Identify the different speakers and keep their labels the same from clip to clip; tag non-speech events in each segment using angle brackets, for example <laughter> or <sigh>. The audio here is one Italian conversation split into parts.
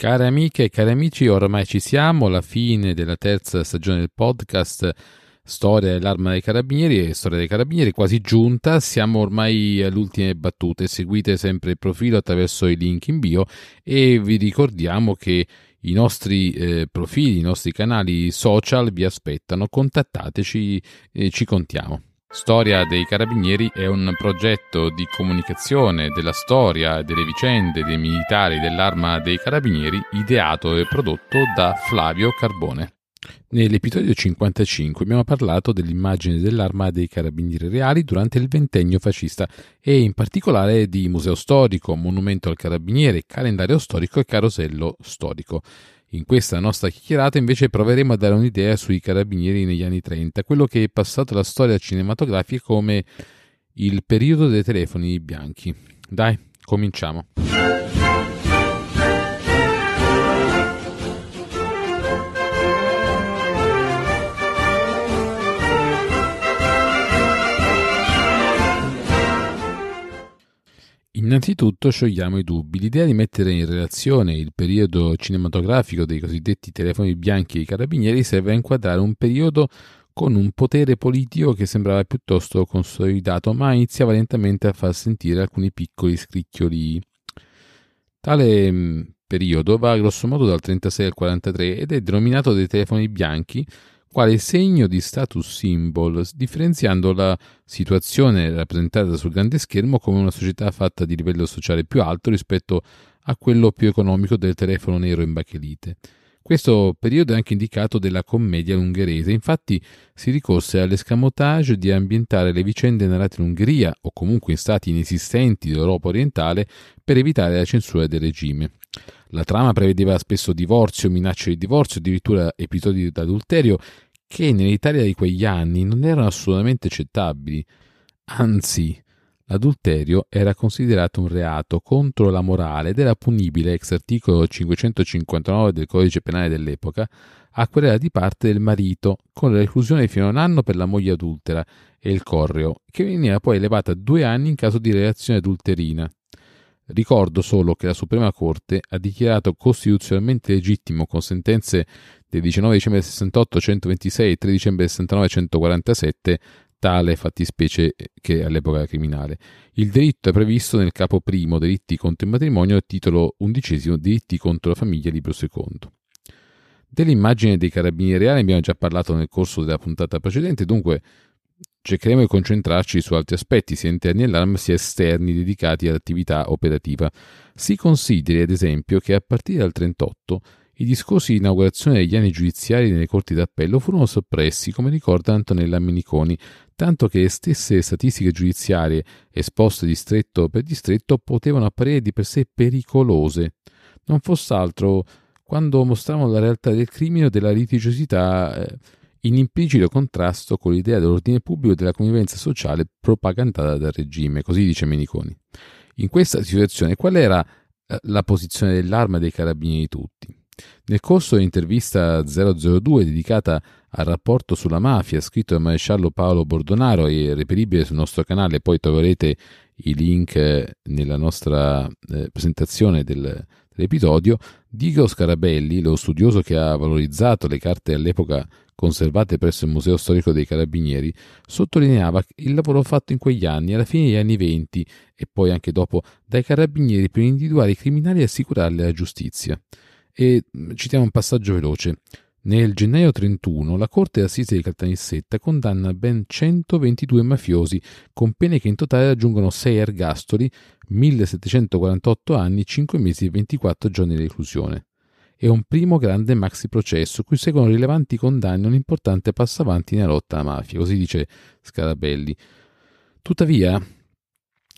Speaker 1: Care amiche e cari amici, ormai ci siamo alla fine della terza stagione del podcast Storia dell'arma dei carabinieri e Storia dei carabinieri quasi giunta, siamo ormai alle ultime battute, seguite sempre il profilo attraverso i link in bio e vi ricordiamo che i nostri eh, profili, i nostri canali social vi aspettano, contattateci e ci contiamo. Storia dei Carabinieri è un progetto di comunicazione della storia delle vicende dei militari dell'Arma dei Carabinieri ideato e prodotto da Flavio Carbone. Nell'episodio 55 abbiamo parlato dell'immagine dell'arma dei carabinieri reali durante il ventennio fascista e in particolare di museo storico, monumento al carabiniere, calendario storico e carosello storico. In questa nostra chiacchierata invece proveremo a dare un'idea sui carabinieri negli anni 30, quello che è passato alla storia cinematografica come il periodo dei telefoni bianchi. Dai, cominciamo. Innanzitutto sciogliamo i dubbi. L'idea di mettere in relazione il periodo cinematografico dei cosiddetti telefoni bianchi e i carabinieri serve a inquadrare un periodo con un potere politico che sembrava piuttosto consolidato, ma iniziava lentamente a far sentire alcuni piccoli scricchioli. Tale mm, periodo va grossomodo dal 36 al 43 ed è denominato dei telefoni bianchi quale segno di status symbol, differenziando la situazione rappresentata sul grande schermo come una società fatta di livello sociale più alto rispetto a quello più economico del telefono nero in bachelite. Questo periodo è anche indicato della commedia ungherese, infatti si ricorse all'escamotage di ambientare le vicende narrate in Ungheria o comunque in stati inesistenti dell'Europa orientale per evitare la censura del regime. La trama prevedeva spesso divorzio, minacce di divorzio, addirittura episodi d'adulterio che nell'Italia di quegli anni non erano assolutamente accettabili. Anzi, l'adulterio era considerato un reato contro la morale ed era punibile, ex articolo 559 del codice penale dell'epoca, a querela di parte del marito, con la reclusione fino a un anno per la moglie adultera e il correo, che veniva poi elevata a due anni in caso di relazione adulterina. Ricordo solo che la Suprema Corte ha dichiarato costituzionalmente legittimo con sentenze del 19 dicembre 68 126 e 3 dicembre 69 147 tale fattispecie che all'epoca era criminale. Il delitto è previsto nel capo primo delitti contro il matrimonio e titolo undicesimo delitti contro la famiglia libro secondo. Dell'immagine dei carabinieri reali abbiamo già parlato nel corso della puntata precedente, dunque cercheremo di concentrarci su altri aspetti sia interni all'arma sia esterni dedicati all'attività operativa. Si consideri ad esempio che a partire dal 38 i discorsi di inaugurazione degli anni giudiziari nelle corti d'appello furono soppressi, come ricorda Antonella Miniconi, tanto che le stesse statistiche giudiziarie esposte distretto per distretto potevano apparire di per sé pericolose. Non fosse altro quando mostravano la realtà del crimine o della litigiosità eh, in implicito contrasto con l'idea dell'ordine pubblico e della convivenza sociale propagandata dal regime, così dice Meniconi. In questa situazione qual era eh, la posizione dell'arma dei carabinieri tutti? Nel corso dell'intervista 002 dedicata al rapporto sulla mafia scritto dal maresciallo Paolo Bordonaro e reperibile sul nostro canale, poi troverete i link eh, nella nostra eh, presentazione del, dell'episodio, Diego Scarabelli, lo studioso che ha valorizzato le carte all'epoca conservate presso il Museo Storico dei Carabinieri, sottolineava il lavoro fatto in quegli anni, alla fine degli anni venti e poi anche dopo, dai carabinieri per individuare i criminali e assicurarli alla giustizia. E mm, citiamo un passaggio veloce. Nel gennaio 31 la Corte d'Assise di Caltanissetta condanna ben 122 mafiosi con pene che in totale raggiungono 6 ergastoli, 1748 anni, 5 mesi e 24 giorni di reclusione e un primo grande maxi processo, cui seguono rilevanti condanne e un importante passo avanti nella lotta alla mafia, così dice Scarabelli. Tuttavia,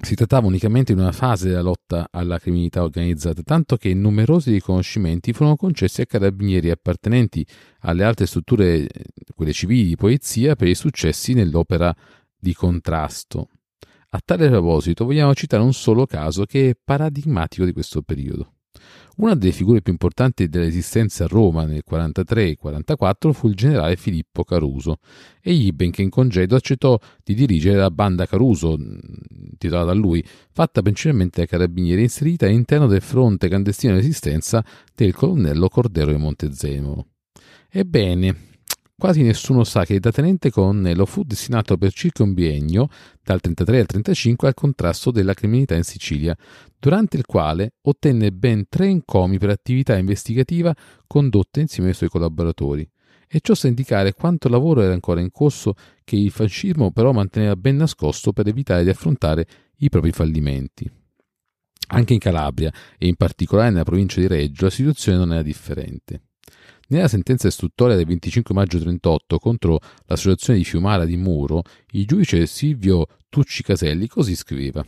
Speaker 1: si trattava unicamente di una fase della lotta alla criminalità organizzata, tanto che numerosi riconoscimenti furono concessi a carabinieri appartenenti alle altre strutture, quelle civili di polizia, per i successi nell'opera di contrasto. A tale proposito vogliamo citare un solo caso che è paradigmatico di questo periodo. Una delle figure più importanti della resistenza a Roma nel 43-44 fu il generale Filippo Caruso. Egli, benché in congedo, accettò di dirigere la banda Caruso, titolata da lui, fatta principalmente dai carabinieri inserita all'interno del fronte clandestino di resistenza del colonnello Cordero di Montezemolo. Ebbene, Quasi nessuno sa che da tenente colonnello fu destinato per circa un biennio, dal 33 al 35, al contrasto della criminalità in Sicilia, durante il quale ottenne ben tre incomi per attività investigativa condotte insieme ai suoi collaboratori. E ciò sa indicare quanto lavoro era ancora in corso che il fascismo però manteneva ben nascosto per evitare di affrontare i propri fallimenti. Anche in Calabria e in particolare nella provincia di Reggio la situazione non era differente. Nella sentenza istruttoria del 25 maggio 38 contro l'associazione di Fiumara di Muro, il giudice Silvio Tucci Caselli così scriveva.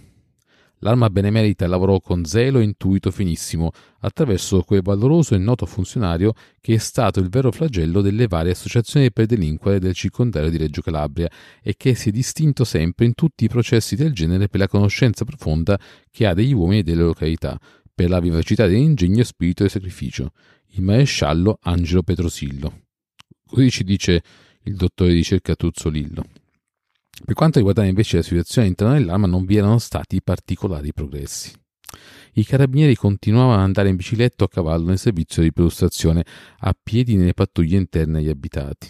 Speaker 1: L'arma benemerita lavorò con zelo e intuito finissimo attraverso quel valoroso e noto funzionario che è stato il vero flagello delle varie associazioni per delinquere del circondario di Reggio Calabria e che si è distinto sempre in tutti i processi del genere per la conoscenza profonda che ha degli uomini e delle località, per la vivacità dell'ingegno e spirito di sacrificio il maresciallo Angelo Petrosillo. Così ci dice il dottore di ricerca Tuzzolillo. Per quanto riguardava invece la situazione all'interno dell'arma non vi erano stati particolari progressi. I carabinieri continuavano ad andare in bicicletta o a cavallo nel servizio di perlustrazione, a piedi nelle pattuglie interne agli abitati.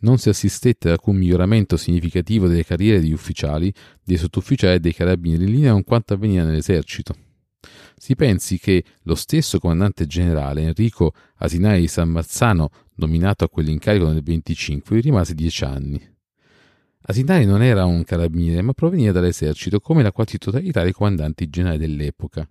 Speaker 1: Non si assistette ad alcun miglioramento significativo delle carriere degli ufficiali, dei sottufficiali e dei carabinieri in linea con quanto avveniva nell'esercito. Si pensi che lo stesso comandante generale Enrico Asinari di San Marzano, nominato a quell'incarico nel 25, rimase dieci anni. Asinari non era un carabiniere, ma proveniva dall'esercito, come la quasi totalità dei comandanti generali dell'epoca.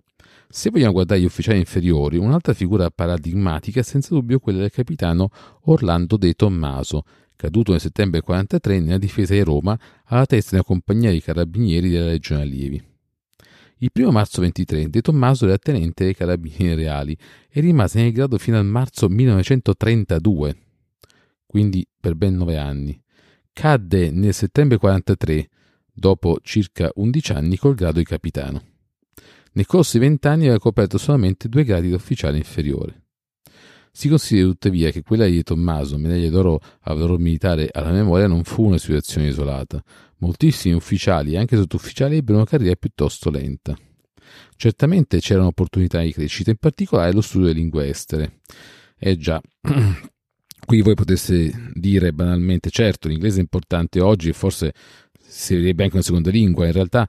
Speaker 1: Se vogliamo guardare gli ufficiali inferiori, un'altra figura paradigmatica è senza dubbio quella del capitano Orlando De Tommaso, caduto nel settembre 43 nella difesa di Roma alla testa di una compagnia di carabinieri della Legione Allievi. Il 1 marzo 23 De Tommaso era tenente dei carabinieri reali e rimase nel grado fino al marzo 1932, quindi per ben nove anni. Cadde nel settembre 43, dopo circa 11 anni col grado di capitano. Nel corso di vent'anni aveva coperto solamente due gradi di ufficiale inferiore. Si considera tuttavia che quella di Tommaso, medaglia d'oro al valor militare alla memoria, non fu una situazione isolata. Moltissimi ufficiali e anche sottufficiali ebbero una carriera piuttosto lenta. Certamente c'erano opportunità di crescita, in particolare lo studio delle lingue estere. Eh già, <clears throat> qui voi poteste dire banalmente, certo, l'inglese è importante oggi e forse servirebbe anche una seconda lingua, in realtà,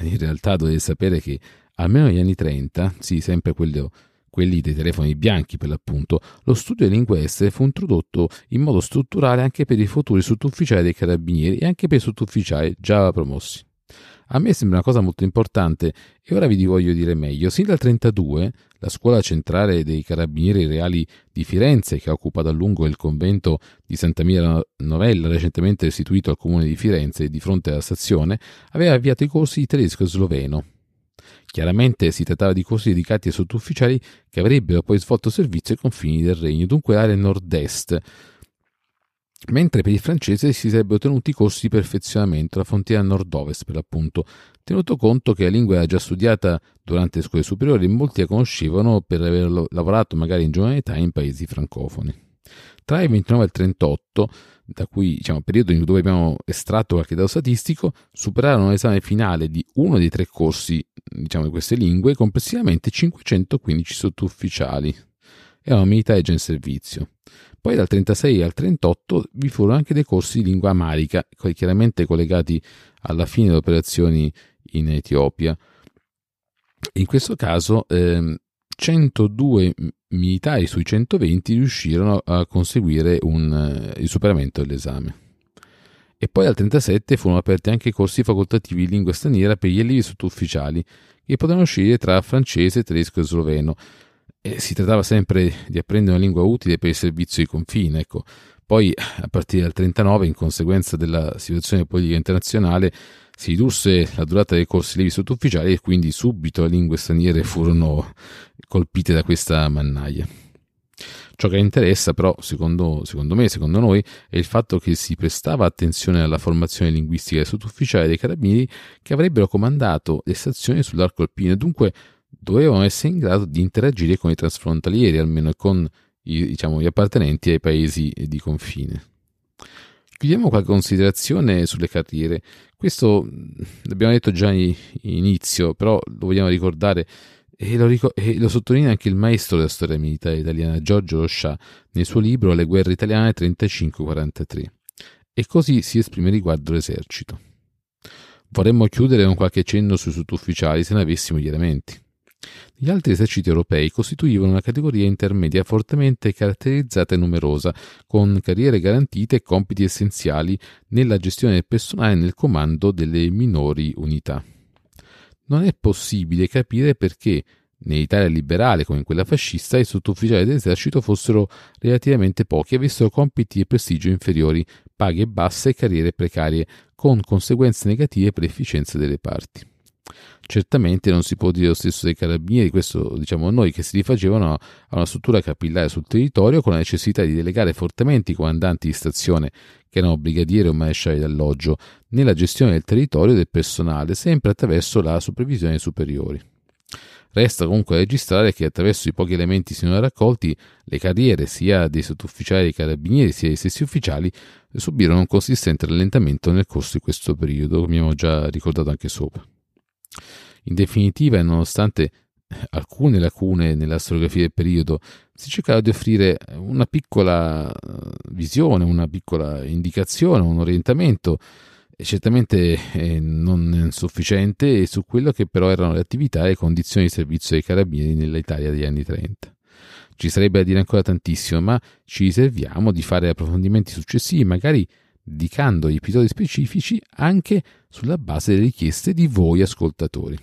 Speaker 1: in realtà dovete sapere che almeno negli anni 30, sì, sempre quello quelli dei telefoni bianchi per l'appunto, lo studio di lingue estere fu introdotto in modo strutturale anche per i futuri sottufficiali dei carabinieri e anche per i sottufficiali già promossi. A me sembra una cosa molto importante e ora vi voglio dire meglio. Sin dal 1932 la scuola centrale dei carabinieri reali di Firenze, che ha occupato a lungo il convento di Santa Mira Novella, recentemente restituito al comune di Firenze di fronte alla stazione, aveva avviato i corsi di tedesco e sloveno. Chiaramente si trattava di corsi dedicati ai sottufficiali che avrebbero poi svolto servizio ai confini del regno, dunque l'area nord-est, mentre per il francese si sarebbero tenuti corsi di perfezionamento, la frontiera nord-ovest per l'appunto, tenuto conto che la lingua era già studiata durante le scuole superiori e molti la conoscevano per aver lavorato magari in giovane età in paesi francofoni. Tra il 29 e il 38 da cui diciamo, periodo dove abbiamo estratto qualche dato statistico, superarono l'esame finale di uno dei tre corsi diciamo, di queste lingue, complessivamente 515 sottufficiali. Erano militari già in servizio. Poi dal 36 al 38 vi furono anche dei corsi di lingua amarica, chiaramente collegati alla fine delle operazioni in Etiopia. In questo caso ehm, 102 militari sui 120 riuscirono a conseguire un, eh, il superamento dell'esame. E poi al 37 furono aperti anche corsi facoltativi di lingua straniera per gli allievi sottufficiali, che potevano scegliere tra francese, tedesco e sloveno. E si trattava sempre di apprendere una lingua utile per il servizio di confine. Ecco. Poi, a partire dal 39, in conseguenza della situazione politica internazionale, si ridusse la durata dei corsi levi sottufficiali e quindi subito le lingue straniere furono colpite da questa mannaia. Ciò che interessa però, secondo, secondo, me, secondo noi, è il fatto che si prestava attenzione alla formazione linguistica dei sottufficiali dei carabinieri che avrebbero comandato le stazioni sull'arco alpino e dunque dovevano essere in grado di interagire con i transfrontalieri, almeno con diciamo, gli appartenenti ai paesi di confine. Chiudiamo qualche considerazione sulle carriere. Questo l'abbiamo detto già in inizio, però lo vogliamo ricordare e lo, ric- e lo, sottolinea anche il maestro della storia militare italiana Giorgio Roscià nel suo libro Le guerre italiane 35-43. E così si esprime riguardo l'esercito. Vorremmo chiudere con qualche cenno sui sottufficiali se ne avessimo gli elementi. Gli altri eserciti europei costituivano una categoria intermedia fortemente caratterizzata e numerosa, con carriere garantite e compiti essenziali nella gestione del personale e nel comando delle minori unità. Non è possibile capire perché nell'Italia liberale come in quella fascista i sottufficiali dell'esercito fossero relativamente pochi e avessero compiti e prestigio inferiori, paghe basse e carriere precarie, con conseguenze negative per l'efficienza delle parti. Certamente non si può dire lo stesso dei carabinieri, questo diciamo noi, che si rifacevano a una struttura capillare sul territorio con la necessità di delegare fortemente i comandanti di stazione, che erano brigadieri o marescialli d'alloggio, nella gestione del territorio e del personale, sempre attraverso la supervisione dei superiori. Resta comunque registrare che attraverso i pochi elementi sinora raccolti, le carriere sia dei sottufficiali dei carabinieri sia dei stessi ufficiali subirono un consistente rallentamento nel corso di questo periodo, come abbiamo già ricordato anche sopra. In definitiva, e nonostante alcune lacune nella storiografia del periodo, si cercava di offrire una piccola eh, visione, una piccola indicazione, un orientamento, certamente eh, non sufficiente, su quello che però erano le attività e le condizioni di servizio dei carabinieri nell'Italia degli anni 30. Ci sarebbe da dire ancora tantissimo, ma ci riserviamo di fare approfondimenti successivi, magari dedicando episodi specifici anche sulla base delle richieste di voi ascoltatori.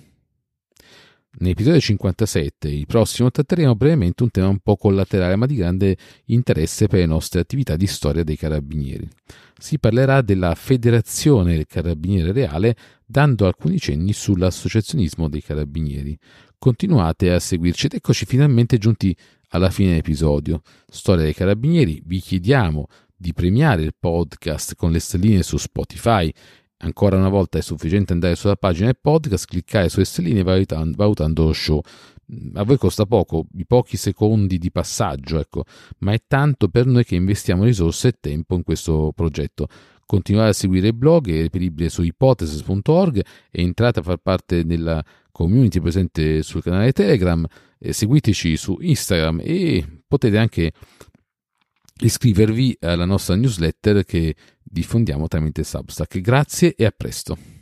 Speaker 1: Nell'episodio 57, il prossimo, tratteremo brevemente un tema un po' collaterale ma di grande interesse per le nostre attività di storia dei carabinieri. Si parlerà della Federazione del Carabiniere Reale, dando alcuni cenni sull'associazionismo dei carabinieri. Continuate a seguirci ed eccoci finalmente giunti alla fine dell'episodio. Storia dei carabinieri, vi chiediamo di premiare il podcast con le stelline su Spotify. Ancora una volta è sufficiente andare sulla pagina del podcast, cliccare sulle stelline valutando, valutando lo show. A voi costa poco, i pochi secondi di passaggio, ecco, ma è tanto per noi che investiamo risorse e tempo in questo progetto. Continuate a seguire il blog, è reperibile su ipotesis.org e entrate a far parte della community presente sul canale Telegram, seguiteci su Instagram e potete anche iscrivervi alla nostra newsletter che diffondiamo tramite Substack. Grazie e a presto.